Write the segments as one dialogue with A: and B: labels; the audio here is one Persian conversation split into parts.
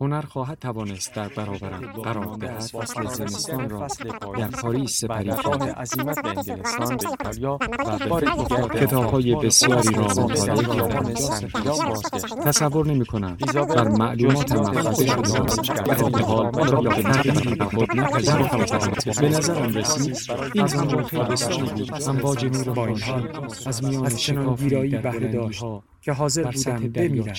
A: هنر خواهد توانست در برابرم قرار دهد. فصل زمستان را در پاریس سپری کنم
B: عزیمت به انگلستان به ایتالیا و به
A: بار کتاب‌های
B: آپارتمان
A: بسیاری را مطالعه کردم. تصور نمی کنم بر مغلطه
B: خود
A: شده. در حال حال آن را به تغییری به خود نپذیرفتم به نظرم رسید این زمان خیلی بسیاری بود. امواج نور
C: با این
A: خورشید
C: حال
A: از میان شکافی
C: ویرایی بهره داشت که حاضر بودم بمیرم.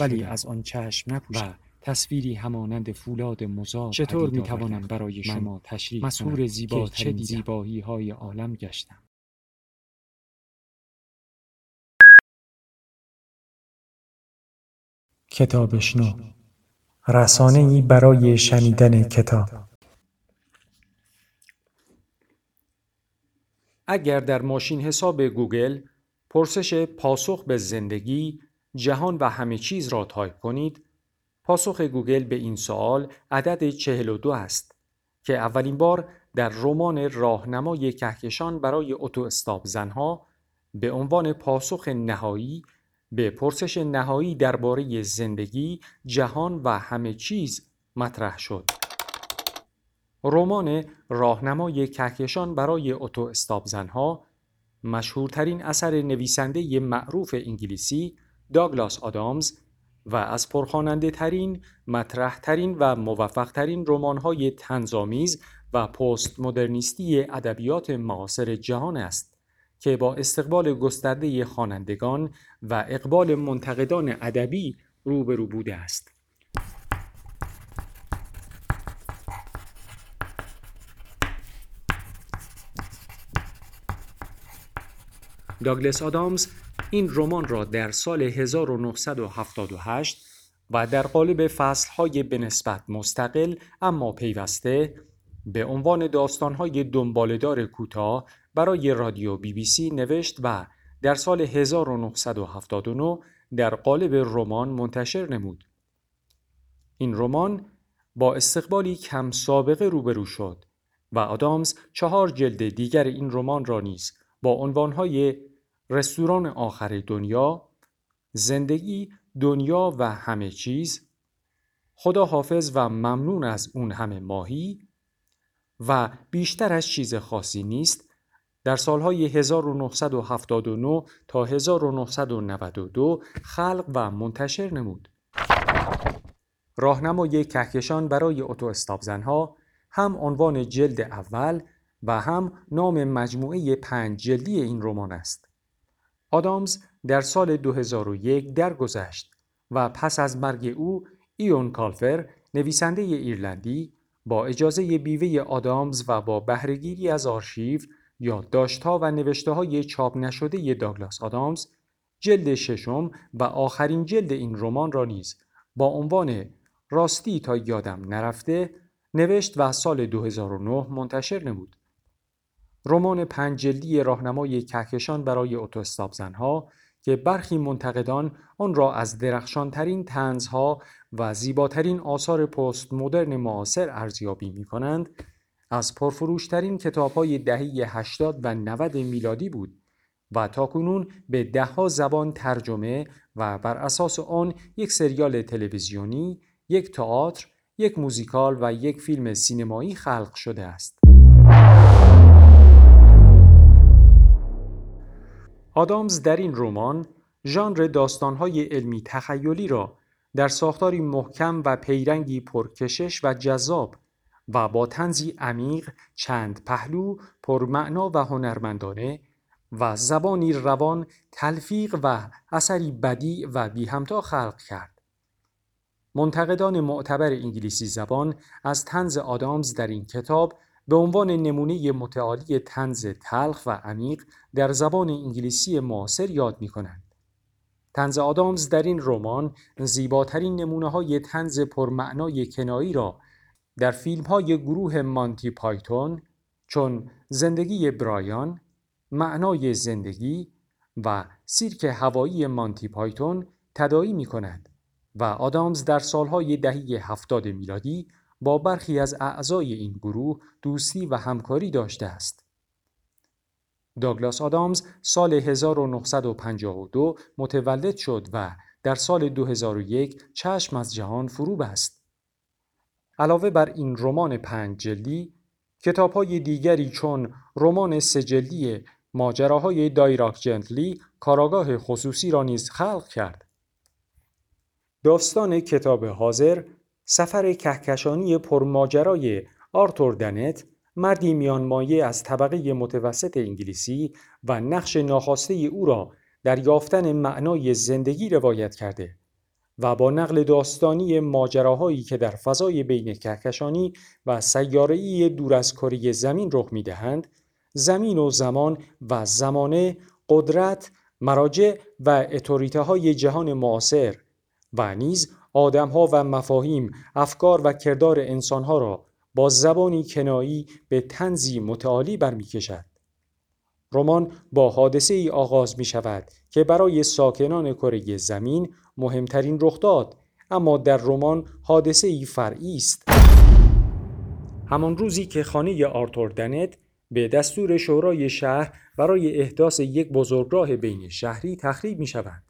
C: ولی از آن چشم
A: و
C: نپوشم
A: تصویری همانند فولاد مزار
D: چطور می‌توانم
A: آوردم برای شما تشریح
C: زیباترین
A: که چه. زیبایی های عالم گشتم.
C: کتابشنو رسانه ای برای شنیدن کتاب.
E: اگر در ماشین حساب گوگل پرسش پاسخ به زندگی، جهان و همه چیز را تایپ کنید، پاسخ گوگل به این سوال عدد 42 است که اولین بار در رمان راهنمای کهکشان برای اتو استاپ زنها به عنوان پاسخ نهایی به پرسش نهایی درباره زندگی، جهان و همه چیز مطرح شد. رمان راهنمای کهکشان برای اتو استاپ زنها مشهورترین اثر نویسنده معروف انگلیسی داگلاس آدامز و از پرخواننده ترین، مطرح ترین و موفق ترین رمان های تنظامیز و پست مدرنیستی ادبیات معاصر جهان است که با استقبال گسترده خوانندگان و اقبال منتقدان ادبی روبرو بوده است. داگلس آدامز این رمان را در سال 1978 و در قالب فصلهای به نسبت مستقل اما پیوسته به عنوان داستانهای دنبالدار کوتاه برای رادیو بی بی سی نوشت و در سال 1979 در قالب رمان منتشر نمود. این رمان با استقبالی کم سابقه روبرو شد و آدامز چهار جلد دیگر این رمان را نیز با عنوانهای رستوران آخر دنیا، زندگی، دنیا و همه چیز، خدا حافظ و ممنون از اون همه ماهی و بیشتر از چیز خاصی نیست در سالهای 1979 تا 1992 خلق و منتشر نمود. راهنمای کهکشان برای اتو استاپ زنها هم عنوان جلد اول و هم نام مجموعه پنج جلدی این رمان است. آدامز در سال 2001 درگذشت و پس از مرگ او ایون کالفر نویسنده ایرلندی با اجازه بیوه آدامز و با بهرهگیری از آرشیو یادداشت‌ها و نوشته‌های چاپ نشده داگلاس آدامز جلد ششم و آخرین جلد این رمان را نیز با عنوان راستی تا یادم نرفته نوشت و سال 2009 منتشر نمود. رمان پنج جلدی راهنمای کهکشان برای اتوستاپ زنها که برخی منتقدان آن را از درخشانترین تنزها و زیباترین آثار پست مدرن معاصر ارزیابی می کنند از پرفروشترین کتابهای دهه 80 و 90 میلادی بود و تاکنون به دهها زبان ترجمه و بر اساس آن یک سریال تلویزیونی، یک تئاتر، یک موزیکال و یک فیلم سینمایی خلق شده است. آدامز در این رمان ژانر داستانهای علمی تخیلی را در ساختاری محکم و پیرنگی پرکشش و جذاب و با تنزی عمیق چند پهلو پرمعنا و هنرمندانه و زبانی روان تلفیق و اثری بدی و بی همتا خلق کرد. منتقدان معتبر انگلیسی زبان از تنز آدامز در این کتاب به عنوان نمونه متعالی تنز تلخ و عمیق در زبان انگلیسی معاصر یاد می کنند. تنز آدامز در این رمان زیباترین نمونه های تنز پرمعنای کنایی را در فیلم های گروه مانتی پایتون چون زندگی برایان، معنای زندگی و سیرک هوایی مانتی پایتون تدایی می کند و آدامز در سالهای دهی هفتاد میلادی با برخی از اعضای این گروه دوستی و همکاری داشته است. داگلاس آدامز سال 1952 متولد شد و در سال 2001 چشم از جهان فرو بست. علاوه بر این رمان پنج جلدی، کتابهای دیگری چون رمان سجلی ماجراهای دایراک جنتلی کاراگاه خصوصی را نیز خلق کرد. داستان کتاب حاضر سفر کهکشانی پرماجرای آرتور دنت مردی میانمایه از طبقه متوسط انگلیسی و نقش ناخواسته او را در یافتن معنای زندگی روایت کرده و با نقل داستانی ماجراهایی که در فضای بین کهکشانی و سیاره‌ای دور از کره زمین رخ می‌دهند زمین و زمان و زمانه قدرت مراجع و اتوریته های جهان معاصر و نیز آدمها و مفاهیم افکار و کردار انسانها را با زبانی کنایی به تنزی متعالی برمیکشد. رمان با حادثه ای آغاز می شود که برای ساکنان کره زمین مهمترین رخ داد اما در رمان حادثه ای فرعی است. همان روزی که خانه آرتور دنت به دستور شورای شهر برای احداث یک بزرگراه بین شهری تخریب می شود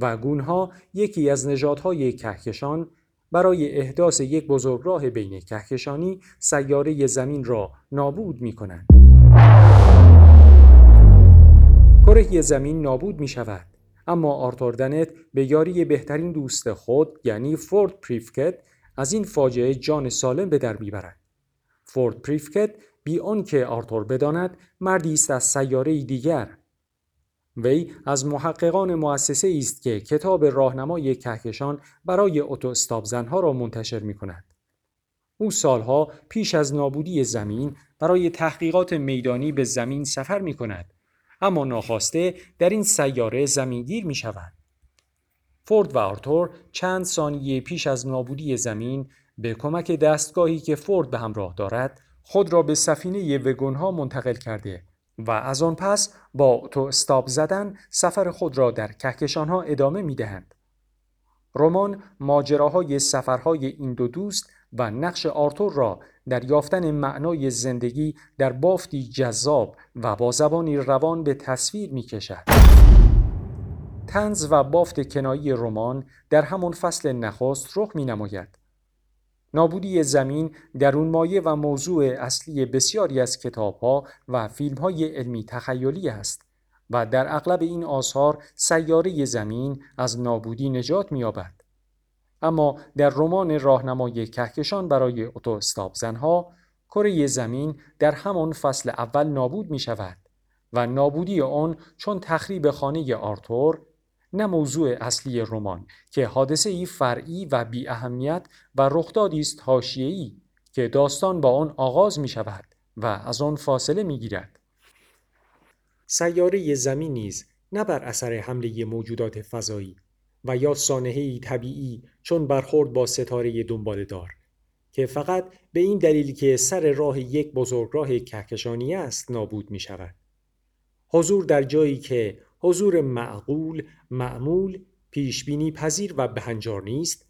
E: و گونها یکی از نژادهای کهکشان برای احداث یک بزرگراه بین کهکشانی سیاره زمین را نابود می کنند. کره زمین نابود می شود اما آرتور دنت به یاری بهترین دوست خود یعنی فورد پریفکت از این فاجعه جان سالم به در می‌برد. فورد پریفکت بی آنکه آرتور بداند مردی است از سیاره دیگر وی از محققان مؤسسه است که کتاب راهنمای کهکشان برای اتو زنها را منتشر می کند. او سالها پیش از نابودی زمین برای تحقیقات میدانی به زمین سفر می کند اما ناخواسته در این سیاره زمینگیر می شود. فورد و آرتور چند ثانیه پیش از نابودی زمین به کمک دستگاهی که فورد به همراه دارد خود را به سفینه وگونها منتقل کرده و از آن پس با تو استاب زدن سفر خود را در کهکشانها ادامه می دهند. رمان ماجراهای سفرهای این دو دوست و نقش آرتور را در یافتن معنای زندگی در بافتی جذاب و با زبانی روان به تصویر می کشد. تنز و بافت کنایی رمان در همان فصل نخست رخ می نماید. نابودی زمین در اون مایه و موضوع اصلی بسیاری از کتابها و فیلمهای علمی تخیلی است و در اغلب این آثار سیاره زمین از نابودی نجات می‌یابد. اما در رمان راهنمای کهکشان برای اتو زنها کره زمین در همان فصل اول نابود می شود و نابودی آن چون تخریب خانه آرتور نه موضوع اصلی رمان که حادثه ای فرعی و بی اهمیت و رخدادی است حاشیه‌ای که داستان با آن آغاز می شود و از آن فاصله می گیرد. سیاره زمین نیز نه بر اثر حمله موجودات فضایی و یا سانحه‌ای طبیعی چون برخورد با ستاره دنبال دار که فقط به این دلیل که سر راه یک بزرگراه کهکشانی است نابود می شود. حضور در جایی که حضور معقول، معمول، پیشبینی پذیر و بهنجار نیست.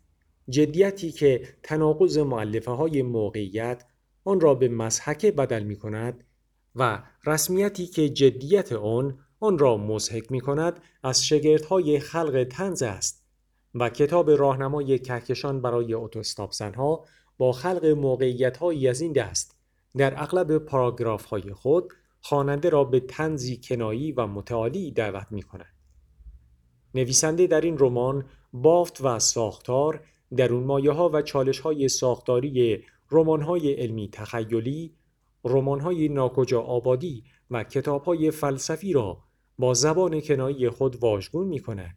E: جدیتی که تناقض معلفه های موقعیت آن را به مسحکه بدل می کند و رسمیتی که جدیت آن آن را مزهک می کند از شگردهای خلق تنز است و کتاب راهنمای کهکشان برای اتوستاپ زنها با خلق موقعیت های از این دست در اغلب پاراگراف های خود خواننده را به تنزی کنایی و متعالی دعوت می کند. نویسنده در این رمان بافت و ساختار در اون مایه ها و چالش های ساختاری رمان های علمی تخیلی، رمان های ناکجا آبادی و کتاب های فلسفی را با زبان کنایی خود واژگون می کند.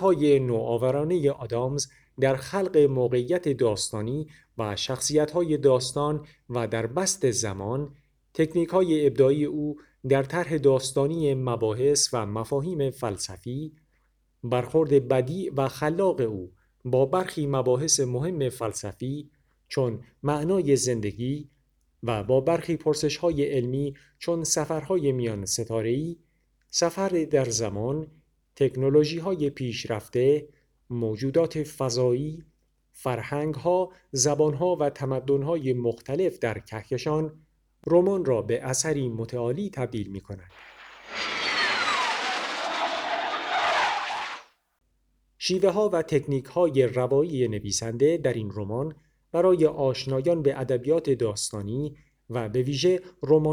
E: های نوآورانه آدامز در خلق موقعیت داستانی و شخصیت های داستان و در بست زمان تکنیک های ابداعی او در طرح داستانی مباحث و مفاهیم فلسفی برخورد بدی و خلاق او با برخی مباحث مهم فلسفی چون معنای زندگی، و با برخی پرسش های علمی چون سفرهای میان ستاره‌ای، سفر در زمان، تکنولوژی های پیشرفته، موجودات فضایی، فرهنگ ها، زبان ها و تمدن های مختلف در کهکشان رمان را به اثری متعالی تبدیل می کند. شیوه ها و تکنیک های روایی نویسنده در این رمان برای آشنایان به ادبیات داستانی و به ویژه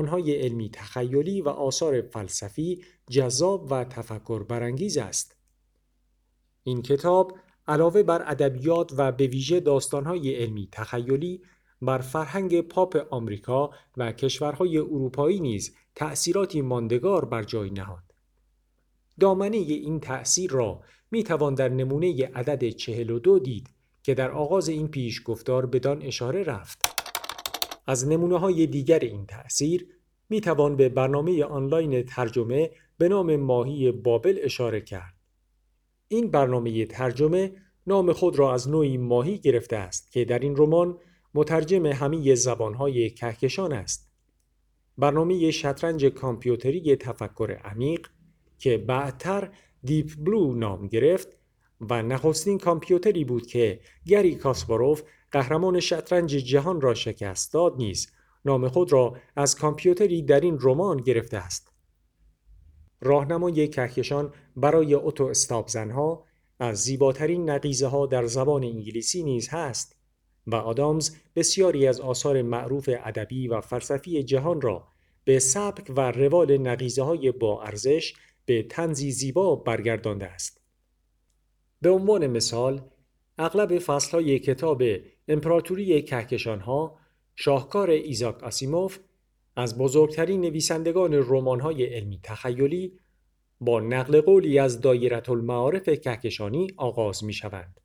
E: های علمی تخیلی و آثار فلسفی جذاب و تفکر برانگیز است. این کتاب علاوه بر ادبیات و به ویژه داستانهای علمی تخیلی بر فرهنگ پاپ آمریکا و کشورهای اروپایی نیز تأثیراتی ماندگار بر جای نهاد. دامنه این تأثیر را می توان در نمونه عدد 42 دید که در آغاز این پیش گفتار بدان اشاره رفت. از نمونه های دیگر این تأثیر می توان به برنامه آنلاین ترجمه به نام ماهی بابل اشاره کرد. این برنامه ترجمه نام خود را از نوعی ماهی گرفته است که در این رمان مترجم همه زبانهای کهکشان است. برنامه شطرنج کامپیوتری تفکر عمیق که بعدتر دیپ بلو نام گرفت و نخستین کامپیوتری بود که گری کاسپاروف قهرمان شطرنج جهان را شکست داد نیز نام خود را از کامپیوتری در این رمان گرفته است. راهنمای کهکشان برای اتو استابزنها از زیباترین نقیزه ها در زبان انگلیسی نیز هست و آدامز بسیاری از آثار معروف ادبی و فلسفی جهان را به سبک و روال نقیزه های با ارزش به تنزی زیبا برگردانده است. به عنوان مثال، اغلب فصلهای کتاب امپراتوری کهکشان ها شاهکار ایزاک آسیموف از بزرگترین نویسندگان رمان‌های علمی تخیلی با نقل قولی از دایره المعارف کهکشانی آغاز می شوند.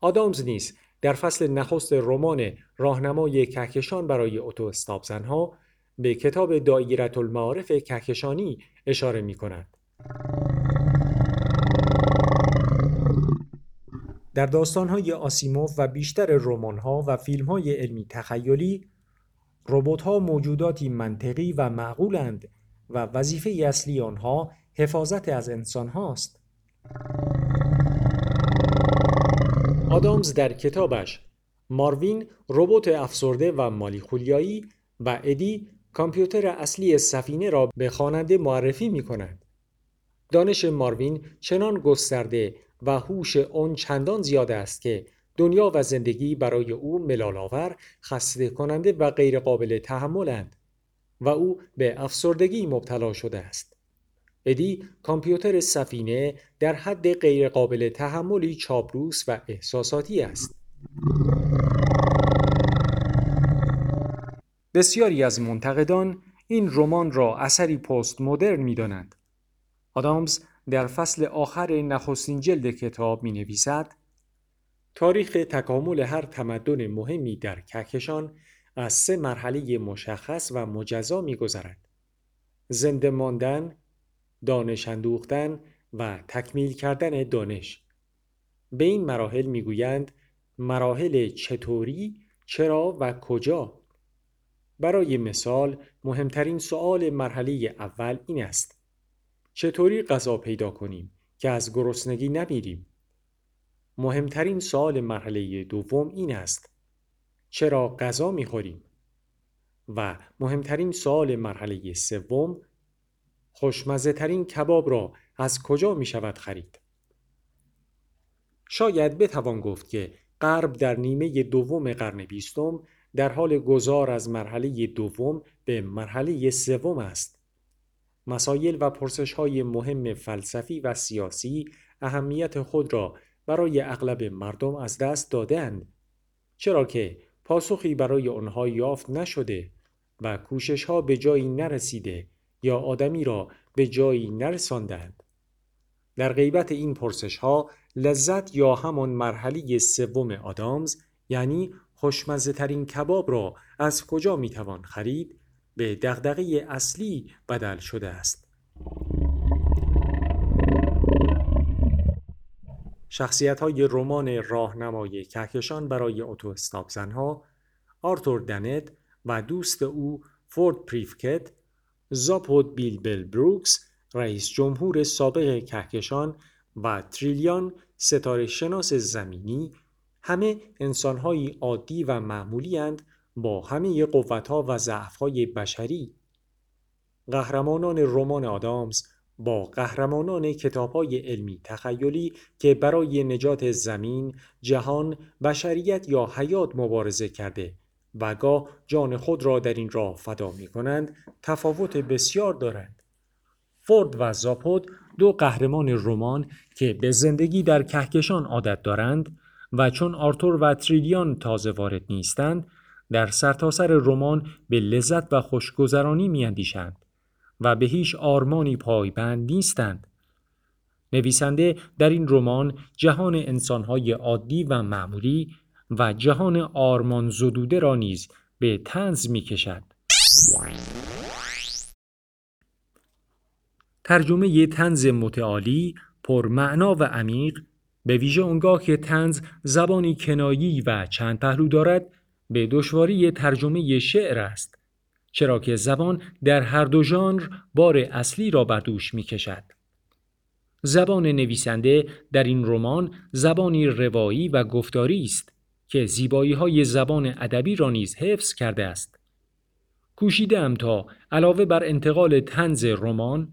E: آدامز نیز در فصل نخست رمان راهنمای کهکشان برای اتو استابزنها به کتاب دایره المعارف کهکشانی اشاره می کند. در داستانهای آسیموف و بیشتر رمان‌ها و فیلم‌های علمی تخیلی ربات‌ها موجوداتی منطقی و معقولند و وظیفه اصلی آنها حفاظت از انسان هاست. آدامز در کتابش ماروین ربات افسرده و مالیخولیایی و ادی کامپیوتر اصلی سفینه را به خواننده معرفی می کند. دانش ماروین چنان گسترده و هوش آن چندان زیاد است که دنیا و زندگی برای او ملالآور، خسته کننده و غیرقابل تحملند و او به افسردگی مبتلا شده است. ادی کامپیوتر سفینه در حد غیرقابل تحملی چابروس و احساساتی است. بسیاری از منتقدان این رمان را اثری پست مدرن می دانند. آدامز در فصل آخر نخستین جلد کتاب می نویسد تاریخ تکامل هر تمدن مهمی در کهکشان از سه مرحله مشخص و مجزا می گذرد. زنده ماندن، دانش اندوختن و تکمیل کردن دانش. به این مراحل می‌گویند مراحل چطوری، چرا و کجا. برای مثال مهمترین سؤال مرحله اول این است. چطوری غذا پیدا کنیم که از گرسنگی نمیریم؟ مهمترین سوال مرحله دوم این است چرا غذا می‌خوریم؟ و مهمترین سوال مرحله سوم خوشمزه ترین کباب را از کجا می شود خرید؟ شاید بتوان گفت که غرب در نیمه دوم قرن بیستم در حال گذار از مرحله دوم به مرحله سوم است. مسایل و پرسش های مهم فلسفی و سیاسی اهمیت خود را برای اغلب مردم از دست دادند چرا که پاسخی برای آنها یافت نشده و کوشش ها به جایی نرسیده یا آدمی را به جایی نرساندند در غیبت این پرسش ها لذت یا همان مرحله سوم آدامز یعنی خوشمزه ترین کباب را از کجا می توان خرید به دغدغه اصلی بدل شده است. شخصیت های رمان راهنمای کهکشان برای اتو استابزنها آرتور دنت و دوست او فورد پریفکت، زاپود بیل بل بروکس، رئیس جمهور سابق کهکشان و تریلیان ستاره شناس زمینی همه انسانهایی عادی و معمولی با همه قوتها و ضعفهای بشری. قهرمانان رمان آدامز با قهرمانان کتابهای علمی تخیلی که برای نجات زمین، جهان، بشریت یا حیات مبارزه کرده. و گاه جان خود را در این راه فدا می کنند تفاوت بسیار دارند. فورد و زاپود دو قهرمان رمان که به زندگی در کهکشان عادت دارند و چون آرتور و تریلیان تازه وارد نیستند در سرتاسر سر رمان به لذت و خوشگذرانی میاندیشند و به هیچ آرمانی پایبند نیستند. نویسنده در این رمان جهان انسانهای عادی و معمولی و جهان آرمان زدوده را نیز به تنز می کشد. ترجمه ی تنز متعالی پر معنا و عمیق به ویژه اونگاه که تنز زبانی کنایی و چند پهلو دارد به دشواری ترجمه شعر است چرا که زبان در هر دو ژانر بار اصلی را بر دوش می کشد. زبان نویسنده در این رمان زبانی روایی و گفتاری است که زیبایی های زبان ادبی را نیز حفظ کرده است. کوشیدم تا علاوه بر انتقال تنز رمان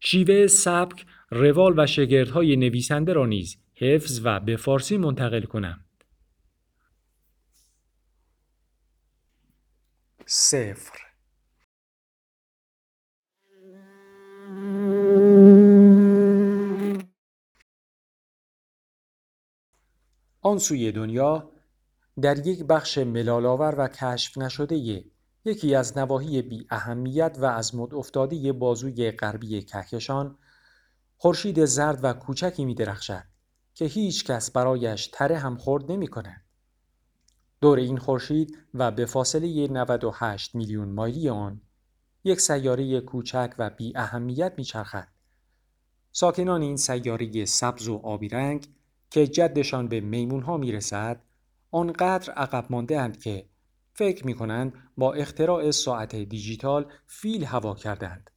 E: شیوه سبک روال و شگردهای نویسنده را نیز حفظ و به فارسی منتقل کنم.
C: صفر
E: آن سوی دنیا در یک بخش ملالاور و کشف نشده یکی از نواحی بی اهمیت و از مد افتاده بازوی غربی کهکشان خورشید زرد و کوچکی می درخشد که هیچ کس برایش تره هم خورد نمی کند. دور این خورشید و به فاصله 98 میلیون مایلی آن یک سیاره کوچک و بی اهمیت میچرخد. ساکنان این سیاره سبز و آبی رنگ که جدشان به میمون ها می رسد آنقدر عقب مانده اند که فکر می کنند با اختراع ساعت دیجیتال فیل هوا کردند.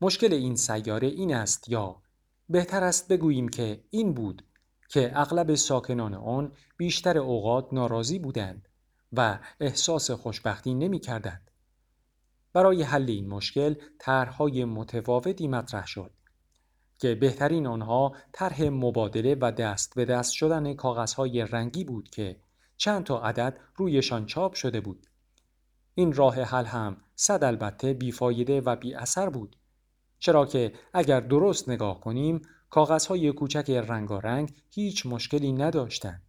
E: مشکل این سیاره این است یا بهتر است بگوییم که این بود که اغلب ساکنان آن بیشتر اوقات ناراضی بودند و احساس خوشبختی نمی کردند. برای حل این مشکل طرحهای متفاوتی مطرح شد که بهترین آنها طرح مبادله و دست به دست شدن کاغذهای رنگی بود که چند تا عدد رویشان چاپ شده بود. این راه حل هم صد البته بیفایده و بی اثر بود. چرا که اگر درست نگاه کنیم کاغذهای کوچک رنگارنگ هیچ مشکلی نداشتند.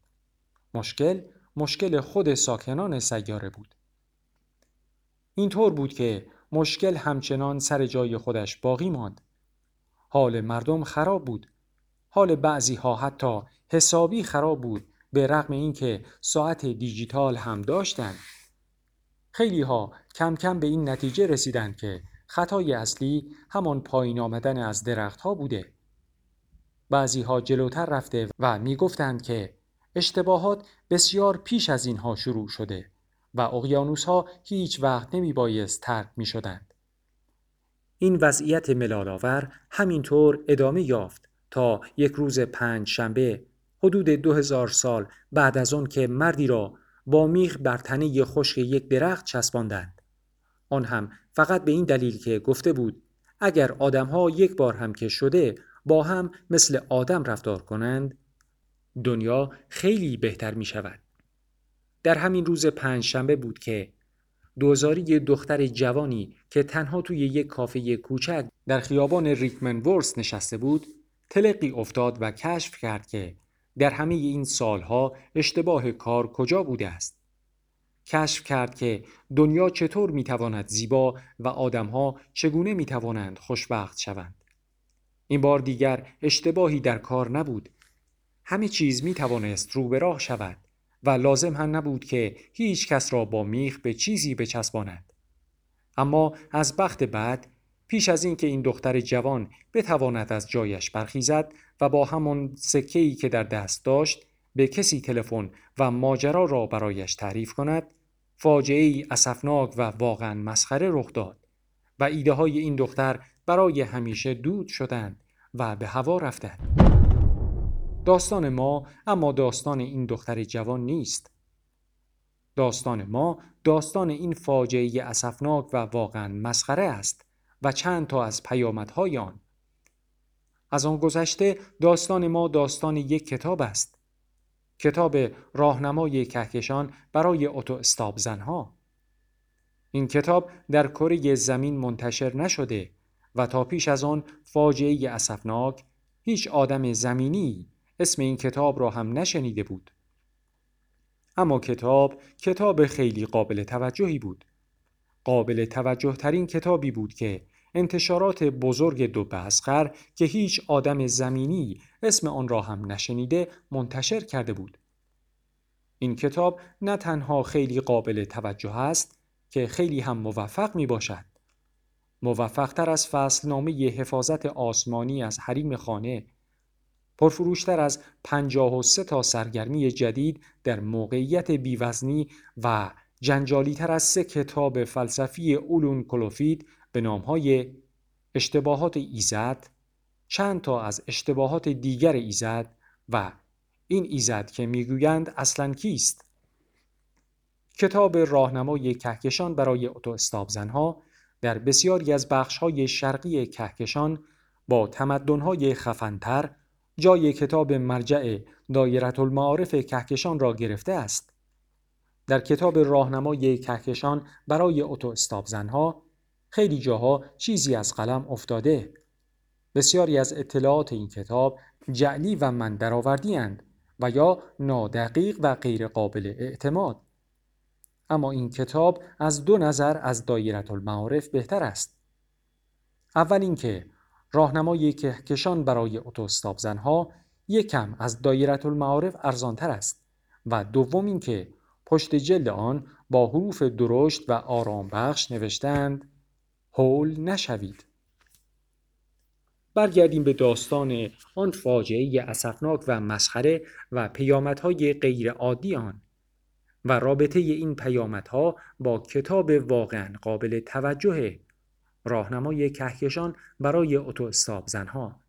E: مشکل مشکل خود ساکنان سیاره بود. اینطور بود که مشکل همچنان سر جای خودش باقی ماند. حال مردم خراب بود. حال بعضی ها حتی حسابی خراب بود به رغم اینکه ساعت دیجیتال هم داشتند. خیلی ها کم کم به این نتیجه رسیدند که خطای اصلی همان پایین آمدن از درخت ها بوده. بعضی ها جلوتر رفته و می گفتند که اشتباهات بسیار پیش از اینها شروع شده و اقیانوس ها هیچ وقت نمی بایست ترک می شدند. این وضعیت ملالآور همینطور ادامه یافت تا یک روز پنج شنبه حدود دو هزار سال بعد از آن که مردی را با میخ بر تنه خشک یک درخت چسباندند. آن هم فقط به این دلیل که گفته بود اگر آدمها یک بار هم که شده با هم مثل آدم رفتار کنند دنیا خیلی بهتر می شود. در همین روز پنج شنبه بود که دوزاری دختر جوانی که تنها توی یک کافه کوچک در خیابان ریکمن ورس نشسته بود تلقی افتاد و کشف کرد که در همه این سالها اشتباه کار کجا بوده است. کشف کرد که دنیا چطور می‌تواند زیبا و آدمها چگونه می‌توانند خوشبخت شوند. این بار دیگر اشتباهی در کار نبود. همه چیز می توانست رو به راه شود و لازم هم نبود که هیچ کس را با میخ به چیزی بچسباند. اما از بخت بعد پیش از اینکه این دختر جوان بتواند از جایش برخیزد و با همان سکه‌ای که در دست داشت به کسی تلفن و ماجرا را برایش تعریف کند فاجعه ای اسفناک و واقعا مسخره رخ داد و ایده های این دختر برای همیشه دود شدند و به هوا رفتند. داستان ما اما داستان این دختر جوان نیست. داستان ما داستان این فاجعه اسفناک و واقعا مسخره است و چند تا از پیامدهای آن. از آن گذشته داستان ما داستان یک کتاب است. کتاب راهنمای کهکشان برای اتو استاب زنها. این کتاب در کره زمین منتشر نشده و تا پیش از آن فاجعه اسفناک هیچ آدم زمینی اسم این کتاب را هم نشنیده بود. اما کتاب کتاب خیلی قابل توجهی بود. قابل توجه ترین کتابی بود که انتشارات بزرگ دو بسخر که هیچ آدم زمینی اسم آن را هم نشنیده منتشر کرده بود. این کتاب نه تنها خیلی قابل توجه است که خیلی هم موفق می باشد. موفق تر از فصل نامه حفاظت آسمانی از حریم خانه پرفروشتر از 53 تا سرگرمی جدید در موقعیت بیوزنی و جنجالیتر از سه کتاب فلسفی اولون کلوفید به نامهای اشتباهات ایزد، چند تا از اشتباهات دیگر ایزد و این ایزد که می‌گویند اصلا کیست؟ کتاب راهنمای کهکشان برای اتو زنها در بسیاری از بخشهای شرقی کهکشان با تمدنهای خفنتر جای کتاب مرجع دایرت المعارف کهکشان را گرفته است. در کتاب راهنمای کهکشان برای اتو زنها خیلی جاها چیزی از قلم افتاده. بسیاری از اطلاعات این کتاب جعلی و من درآوردی و یا نادقیق و غیر قابل اعتماد. اما این کتاب از دو نظر از دایره المعارف بهتر است. اول اینکه راهنمای کهکشان برای اتوستاپ زنها یکم از دایره المعارف ارزانتر است و دوم اینکه پشت جلد آن با حروف درشت و آرام بخش نوشتند هول نشوید. برگردیم به داستان آن فاجعه اسفناک و مسخره و پیامدهای غیر عادی آن و رابطه این پیامدها با کتاب واقعا قابل توجه راهنمای کهکشان برای اتو زنها.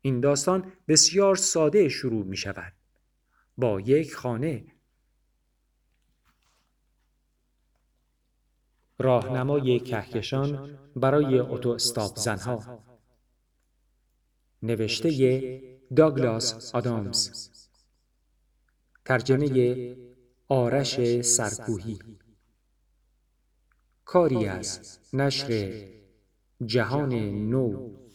E: این داستان بسیار ساده شروع می شود. با یک خانه. راهنمای کهکشان برای اتو زنها. نوشته داگلاس آدامز ترجمه آرش سرکوهی. کاری از نشر جهان نو.